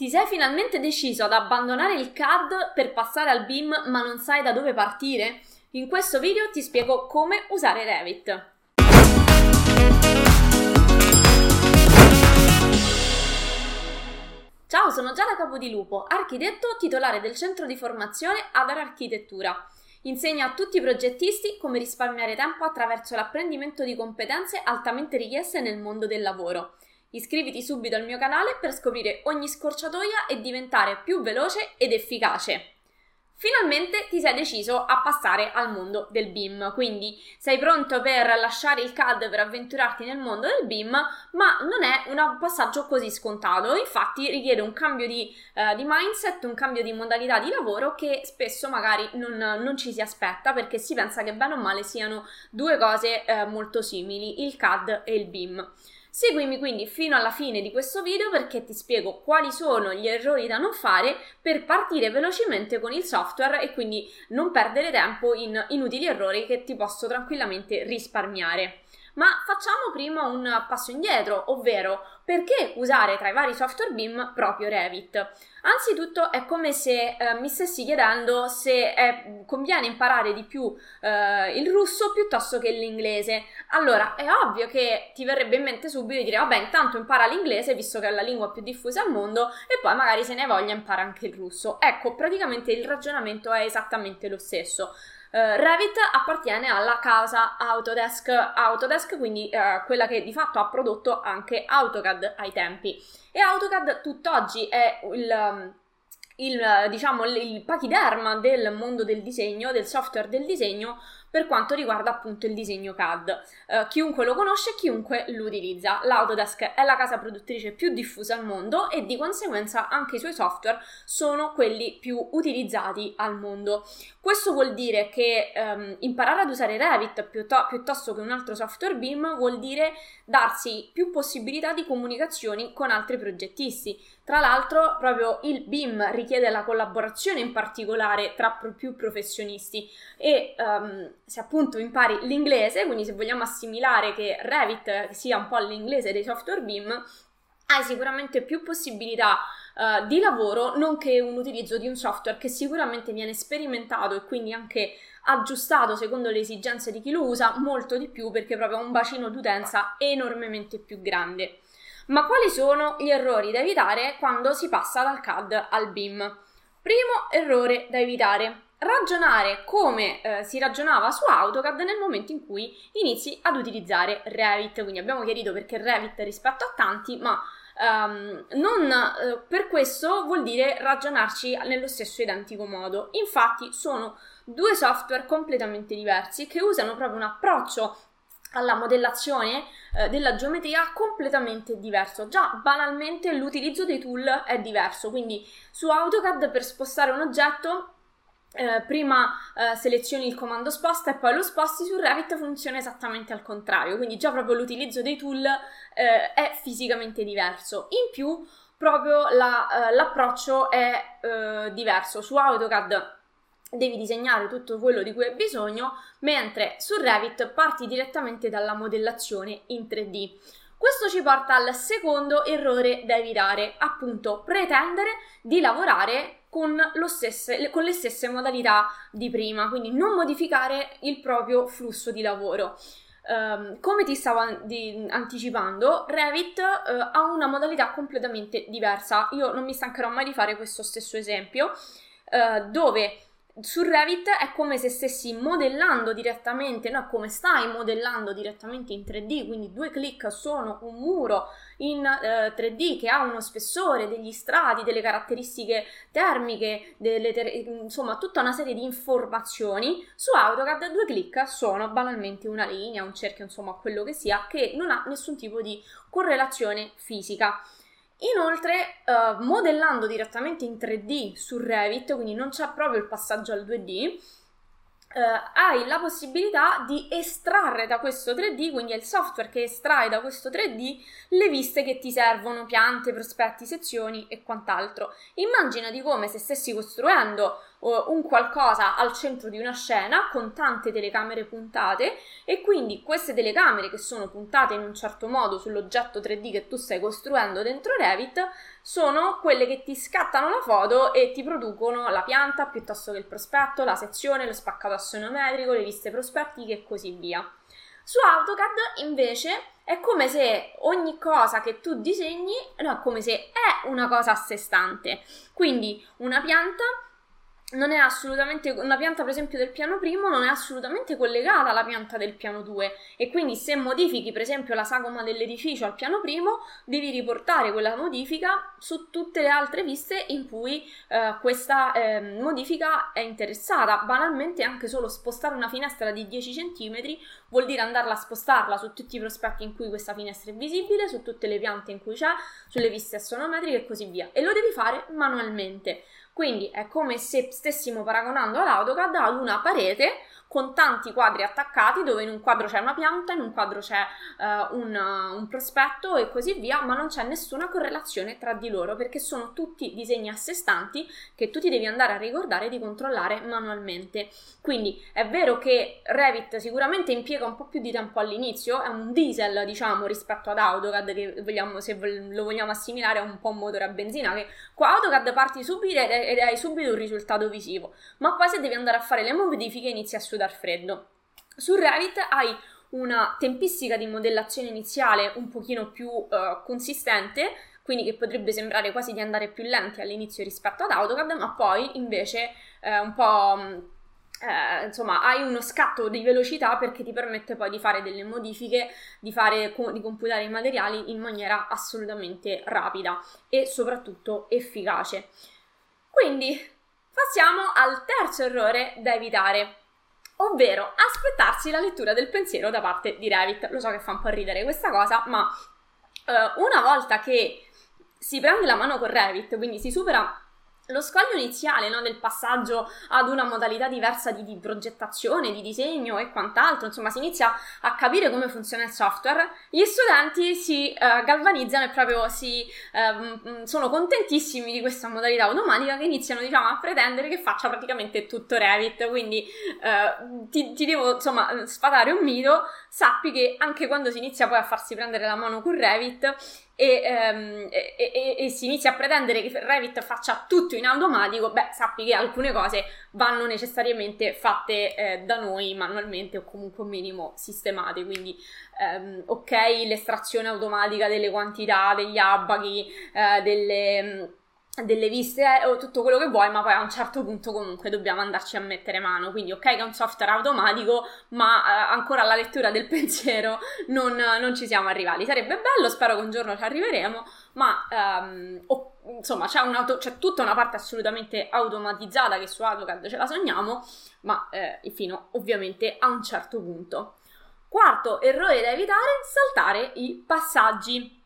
Ti sei finalmente deciso ad abbandonare il CAD per passare al BIM ma non sai da dove partire? In questo video ti spiego come usare Revit. Ciao, sono Giada Capodilupo, architetto titolare del centro di formazione Adar Architettura. Insegna a tutti i progettisti come risparmiare tempo attraverso l'apprendimento di competenze altamente richieste nel mondo del lavoro. Iscriviti subito al mio canale per scoprire ogni scorciatoia e diventare più veloce ed efficace. Finalmente ti sei deciso a passare al mondo del BIM, quindi sei pronto per lasciare il CAD per avventurarti nel mondo del BIM, ma non è un passaggio così scontato, infatti richiede un cambio di, eh, di mindset, un cambio di modalità di lavoro che spesso magari non, non, ci si aspetta perché si pensa che bene o male siano due cose eh, molto simili, il CAD e il BIM. Seguimi quindi fino alla fine di questo video perché ti spiego quali sono gli errori da non fare per partire velocemente con il software e quindi non perdere tempo in inutili errori che ti posso tranquillamente risparmiare. Ma facciamo prima un passo indietro, ovvero perché usare tra i vari software BIM proprio Revit? Anzitutto è come se eh, mi stessi chiedendo se è, conviene imparare di più eh, il russo piuttosto che l'inglese. Allora, è ovvio che ti verrebbe in mente subito di dire, vabbè, intanto impara l'inglese visto che è la lingua più diffusa al mondo e poi magari se ne voglia impara anche il russo. Ecco, praticamente il ragionamento è esattamente lo stesso. Uh, Revit appartiene alla casa Autodesk, Autodesk quindi uh, quella che di fatto ha prodotto anche AutoCAD ai tempi. E AutoCAD tutt'oggi è il, um, il, diciamo, il pachiderma del mondo del disegno, del software del disegno, per quanto riguarda appunto il disegno CAD. Uh, chiunque lo conosce, chiunque lo utilizza. L'Autodesk è la casa produttrice più diffusa al mondo e di conseguenza anche i suoi software sono quelli più utilizzati al mondo. Questo vuol dire che um, imparare ad usare Revit piuttosto, piuttosto che un altro software BIM vuol dire darsi più possibilità di comunicazioni con altri progettisti. Tra l'altro, proprio il BIM richiede la collaborazione in particolare tra più professionisti e um, se appunto impari l'inglese, quindi se vogliamo assimilare che Revit sia un po' l'inglese dei software BIM, hai sicuramente più possibilità uh, di lavoro, nonché un utilizzo di un software che sicuramente viene sperimentato e quindi anche aggiustato secondo le esigenze di chi lo usa molto di più perché proprio ha un bacino d'utenza enormemente più grande. Ma quali sono gli errori da evitare quando si passa dal CAD al BIM? Primo errore da evitare, ragionare come eh, si ragionava su AutoCAD nel momento in cui inizi ad utilizzare Revit. Quindi abbiamo chiarito perché Revit rispetto a tanti, ma um, non eh, per questo vuol dire ragionarci nello stesso identico modo. Infatti sono due software completamente diversi che usano proprio un approccio alla modellazione eh, della geometria completamente diverso. Già banalmente l'utilizzo dei tool è diverso, quindi su AutoCAD per spostare un oggetto eh, prima eh, selezioni il comando sposta e poi lo sposti su Revit funziona esattamente al contrario, quindi già proprio l'utilizzo dei tool eh, è fisicamente diverso. In più, proprio la, eh, l'approccio è eh, diverso. Su AutoCAD devi disegnare tutto quello di cui hai bisogno, mentre su Revit parti direttamente dalla modellazione in 3D. Questo ci porta al secondo errore da evitare, appunto pretendere di lavorare con, stesse, con le stesse modalità di prima, quindi non modificare il proprio flusso di lavoro. Um, come ti stavo di, anticipando, Revit uh, ha una modalità completamente diversa. Io non mi stancherò mai di fare questo stesso esempio, uh, dove su Revit è come se stessi modellando direttamente, no, come stai modellando direttamente in 3D, quindi due clic sono un muro in eh, 3D che ha uno spessore, degli strati, delle caratteristiche termiche, ter- insomma tutta una serie di informazioni. Su AutoCAD due clic sono banalmente una linea, un cerchio, insomma quello che sia, che non ha nessun tipo di correlazione fisica. Inoltre, uh, modellando direttamente in 3D su Revit, quindi non c'è proprio il passaggio al 2D, Uh, hai la possibilità di estrarre da questo 3D, quindi è il software che estrae da questo 3D le viste che ti servono, piante, prospetti, sezioni e quant'altro. Immagina di come se stessi costruendo uh, un qualcosa al centro di una scena con tante telecamere puntate e quindi queste telecamere che sono puntate in un certo modo sull'oggetto 3D che tu stai costruendo dentro Revit sono quelle che ti scattano la foto e ti producono la pianta piuttosto che il prospetto, la sezione, lo spaccato assonometrico, le viste prospettiche e così via. Su AutoCAD invece è come se ogni cosa che tu disegni, no, come se è una cosa a sé stante. Quindi una pianta non è assolutamente una pianta per esempio del piano primo non è assolutamente collegata alla pianta del piano 2 e quindi se modifichi per esempio la sagoma dell'edificio al piano primo devi riportare quella modifica su tutte le altre viste in cui eh, questa eh, modifica è interessata. Banalmente anche solo spostare una finestra di 10 cm vuol dire andarla a spostarla su tutti i prospetti in cui questa finestra è visibile su tutte le piante in cui c'è sulle viste assonometriche e così via. E lo devi fare manualmente quindi è come se stessimo paragonando all'AutoCAD ad una parete con tanti quadri attaccati dove in un quadro c'è una pianta, in un quadro c'è uh, un, uh, un, prospetto e così via, ma non c'è nessuna correlazione tra di loro perché sono tutti disegni a sé stanti che tu ti devi andare a ricordare di controllare manualmente. Quindi è vero che Revit sicuramente impiega un po' più di tempo all'inizio, è un diesel diciamo rispetto ad AutoCAD che vogliamo, se lo vogliamo assimilare a un po' un motore a benzina che qua AutoCAD parti subito ed hai subito un risultato visivo, ma poi se devi andare a fare le modifiche inizi a sudare dal freddo. Su Revit hai una tempistica di modellazione iniziale un pochino più uh, consistente, quindi che potrebbe sembrare quasi di andare più lenti all'inizio rispetto ad AutoCAD, ma poi invece eh, un po'... Eh, insomma, hai uno scatto di velocità perché ti permette poi di fare delle modifiche, di, fare, di computare i materiali in maniera assolutamente rapida e soprattutto efficace. Quindi passiamo al terzo errore da evitare ovvero aspettarsi la lettura del pensiero da parte di Revit. Lo so che fa un po' ridere questa cosa, ma uh, una volta che si prende la mano con Revit, quindi si supera lo scoglio iniziale no, del passaggio ad una modalità diversa di, di, progettazione, di disegno e quant'altro, insomma si inizia a capire come funziona il software, gli studenti si uh, galvanizzano e proprio si, uh, sono contentissimi di questa modalità automatica che iniziano diciamo, a pretendere che faccia praticamente tutto Revit, quindi uh, ti, ti, devo insomma sfatare un mito, sappi che anche quando si inizia poi a farsi prendere la mano con Revit e, ehm, e, e, e, si inizia a pretendere che Revit faccia tutto in automatico, beh, sappi che alcune cose vanno necessariamente fatte eh, da noi manualmente o comunque un minimo sistemate. Quindi, ehm, ok, l'estrazione automatica delle quantità, degli abaghi, eh, delle delle viste eh, o tutto quello che vuoi, ma poi a un certo punto comunque dobbiamo andarci a mettere mano. Quindi, ok, che è un software automatico, ma eh, ancora alla lettura del pensiero non, non, ci siamo arrivati. Sarebbe bello, spero che un giorno ci arriveremo, ma ehm, oh, insomma c'è, c'è, tutta una parte assolutamente automatizzata che su AutoCAD ce la sogniamo, ma eh, fino ovviamente a un certo punto. Quarto errore da evitare, saltare i passaggi.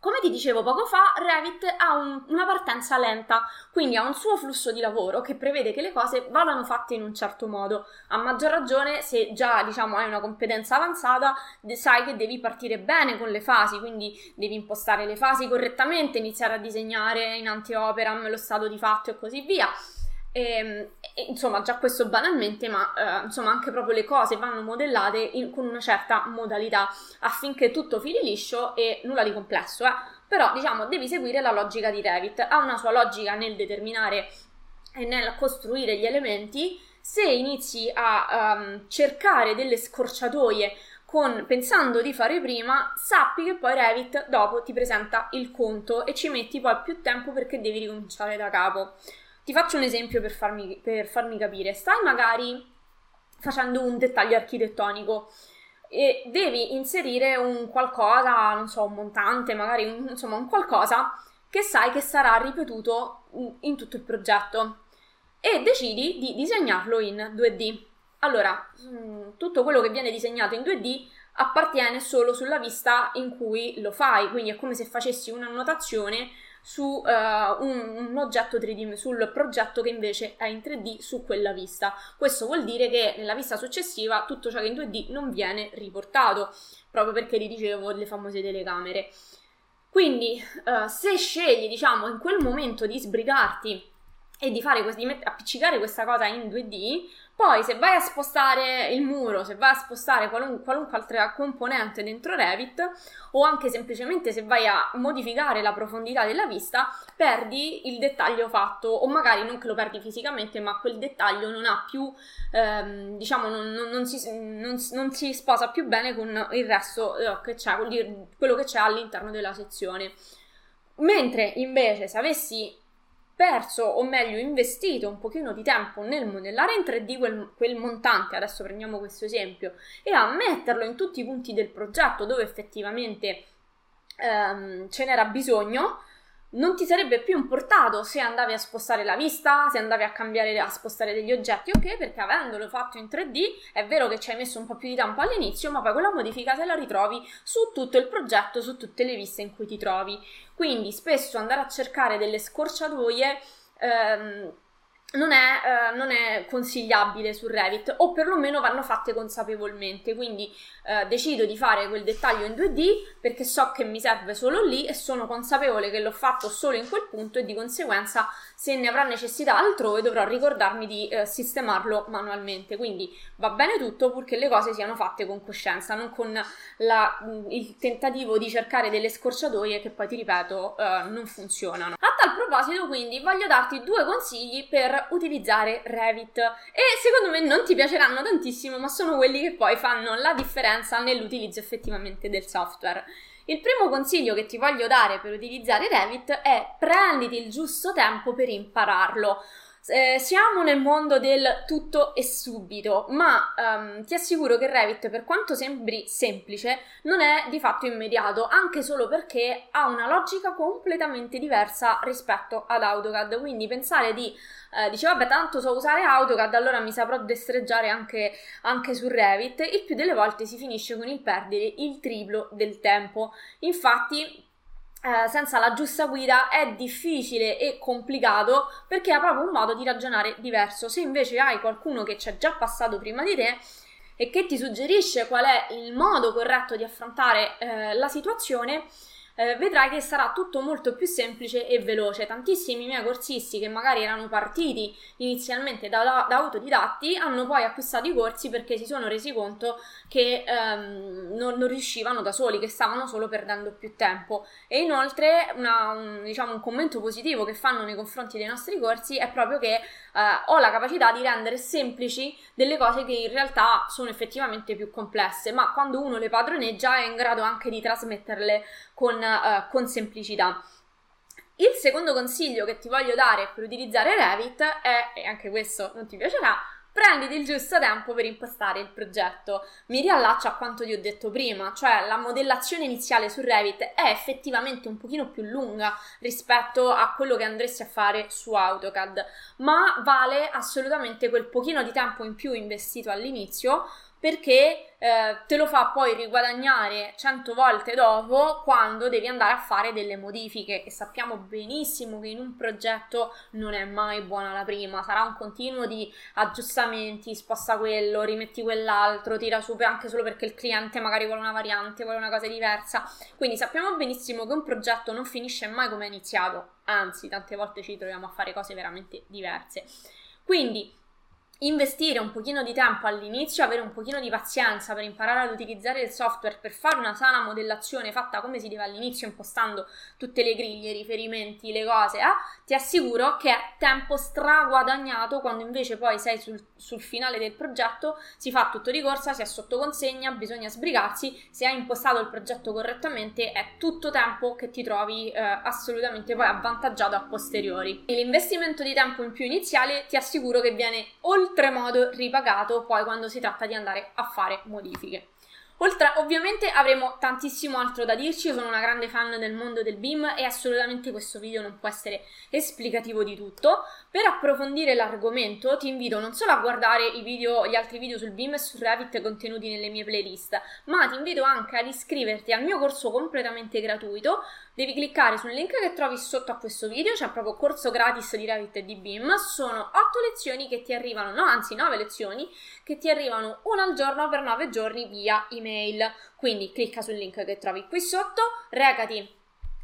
Come ti dicevo poco fa, Revit ha un, una partenza lenta, quindi ha un suo flusso di lavoro che prevede che le cose vadano fatte in un certo modo. A maggior ragione, se già diciamo hai una competenza avanzata, sai che devi partire bene con le fasi, quindi devi impostare le fasi correttamente, iniziare a disegnare in antioperam lo stato di fatto e così via. E, ehm, e, insomma, già questo banalmente, ma eh, insomma, anche proprio le cose vanno modellate in, con una certa modalità affinché tutto fili liscio e nulla di complesso, eh. Però, diciamo, devi seguire la logica di Revit. Ha una sua logica nel determinare e nel costruire gli elementi. Se inizi a um, cercare delle scorciatoie con, pensando di fare prima, sappi che poi Revit dopo ti presenta il conto e ci metti poi più tempo perché devi ricominciare da capo. Ti faccio un esempio per farmi, per farmi capire. Stai magari facendo un dettaglio architettonico e devi inserire un qualcosa, non so, un montante, magari un, insomma un qualcosa che sai che sarà ripetuto in tutto il progetto e decidi di disegnarlo in 2D. Allora, mm, tutto quello che viene disegnato in 2D appartiene solo sulla vista in cui lo fai, quindi è come se facessi un'annotazione su uh, un, un, oggetto 3D, sul progetto che invece è in 3D su quella vista. Questo vuol dire che nella vista successiva tutto ciò che è in 2D non viene riportato, proprio perché vi dicevo le famose telecamere. Quindi, uh, se scegli, diciamo, in quel momento di sbrigarti e di, fare, di appiccicare questa cosa in 2D, poi se vai a spostare il muro, se vai a spostare qualun- qualunque altra componente dentro Revit o anche semplicemente se vai a modificare la profondità della vista, perdi il dettaglio fatto o magari non che lo perdi fisicamente, ma quel dettaglio non ha più, ehm, diciamo, non, non, non, si, non, si, sposa più bene con il resto eh, che c'è, quello che c'è all'interno della sezione. Mentre invece se avessi perso o meglio investito un pochino di tempo nel modellare in 3D quel, quel, montante, adesso prendiamo questo esempio, e a metterlo in tutti i punti del progetto dove effettivamente ehm, ce n'era bisogno, non ti sarebbe più importato se andavi a spostare la vista, se andavi a cambiare, a spostare degli oggetti, ok? Perché avendolo fatto in 3D è vero che ci hai messo un po' più di tempo all'inizio, ma poi quella modifica te la ritrovi su tutto il progetto, su tutte le viste in cui ti trovi. Quindi spesso andare a cercare delle scorciatoie ehm, non è, eh, non è, consigliabile su Revit o perlomeno vanno fatte consapevolmente quindi eh, decido di fare quel dettaglio in 2D perché so che mi serve solo lì e sono consapevole che l'ho fatto solo in quel punto e di conseguenza se ne avrà necessità altrove dovrò ricordarmi di eh, sistemarlo manualmente. Quindi va bene tutto purché le cose siano fatte con coscienza non con la, il tentativo di cercare delle scorciatoie che poi ti ripeto eh, non funzionano. A tal proposito quindi voglio darti due consigli per utilizzare Revit e secondo me non ti piaceranno tantissimo, ma sono quelli che poi fanno la differenza nell'utilizzo effettivamente del software. Il primo consiglio che ti voglio dare per utilizzare Revit è prenditi il giusto tempo per impararlo. Eh, siamo nel mondo del tutto e subito, ma um, ti assicuro che Revit, per quanto sembri semplice, non è di fatto immediato, anche solo perché ha una logica completamente diversa rispetto ad AutoCAD. Quindi pensare di, eh, dice vabbè tanto so usare AutoCAD, allora mi saprò destreggiare anche, anche su Revit, il più delle volte si finisce con il perdere il triplo del tempo. Infatti eh, senza la giusta guida è difficile e complicato perché ha proprio un modo di ragionare diverso. Se invece hai qualcuno che ci è già passato prima di te e che ti suggerisce qual è il modo corretto di affrontare eh, la situazione, eh, vedrai che sarà tutto molto più semplice e veloce. Tantissimi miei corsisti che magari erano partiti inizialmente da, da, da autodidatti hanno poi acquistato i corsi perché si sono resi conto che ehm, non, non, riuscivano da soli, che stavano solo perdendo più tempo. E inoltre una, un, diciamo, un commento positivo che fanno nei confronti dei nostri corsi è proprio che eh, ho la capacità di rendere semplici delle cose che in realtà sono effettivamente più complesse, ma quando uno le padroneggia è in grado anche di trasmetterle con, uh, con semplicità. Il secondo consiglio che ti voglio dare per utilizzare Revit è, e anche questo non ti piacerà, prenditi il giusto tempo per impostare il progetto. Mi riallaccio a quanto ti ho detto prima, cioè la modellazione iniziale su Revit è effettivamente un pochino più lunga rispetto a quello che andresti a fare su AutoCAD, ma vale assolutamente quel pochino di tempo in più investito all'inizio perché eh, te lo fa poi riguadagnare 100 volte dopo quando devi andare a fare delle modifiche e sappiamo benissimo che in un progetto non è mai buona la prima, sarà un continuo di aggiustamenti, sposta quello, rimetti quell'altro, tira su anche solo perché il cliente magari vuole una variante, vuole una cosa diversa. Quindi sappiamo benissimo che un progetto non finisce mai come è iniziato, anzi tante volte ci troviamo a fare cose veramente diverse. Quindi investire un pochino di tempo all'inizio, avere un pochino di pazienza per imparare ad utilizzare il software per fare una sana modellazione fatta come si deve all'inizio, impostando tutte le griglie, i riferimenti, le cose, eh, ti assicuro che è tempo straguadagnato quando invece poi sei sul, sul, finale del progetto, si fa tutto di corsa, si è sotto consegna, bisogna sbrigarsi, se hai impostato il progetto correttamente è tutto tempo che ti trovi eh, assolutamente poi avvantaggiato a posteriori. E l'investimento di tempo in più iniziale ti assicuro che viene oltre oltremodo ripagato poi quando si tratta di andare a fare modifiche. Oltre, ovviamente avremo tantissimo altro da dirci, io sono una grande fan del mondo del BIM e assolutamente questo video non può essere esplicativo di tutto. Per approfondire l'argomento ti invito non solo a guardare video, gli altri video sul BIM e su Revit contenuti nelle mie playlist, ma ti invito anche ad iscriverti al mio corso completamente gratuito Devi cliccare sul link che trovi sotto a questo video, c'è proprio corso gratis di Revit e di BIM. Sono 8 lezioni che ti arrivano, no, anzi 9 lezioni che ti arrivano una al giorno per 9 giorni via email. Quindi clicca sul link che trovi qui sotto, recati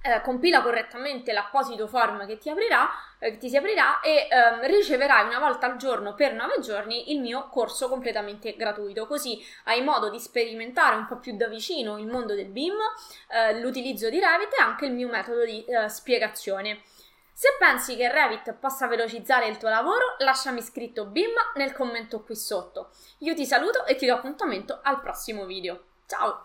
eh, compila correttamente l'apposito form che ti aprirà, eh, che ti si aprirà e ehm, riceverai una volta al giorno per 9 giorni il mio corso completamente gratuito, così hai modo di sperimentare un po' più da vicino il mondo del BIM, eh, l'utilizzo di Revit e anche il mio metodo di eh, spiegazione. Se pensi che Revit possa velocizzare il tuo lavoro, lasciami scritto BIM nel commento qui sotto. Io ti saluto e ti do appuntamento al prossimo video. Ciao!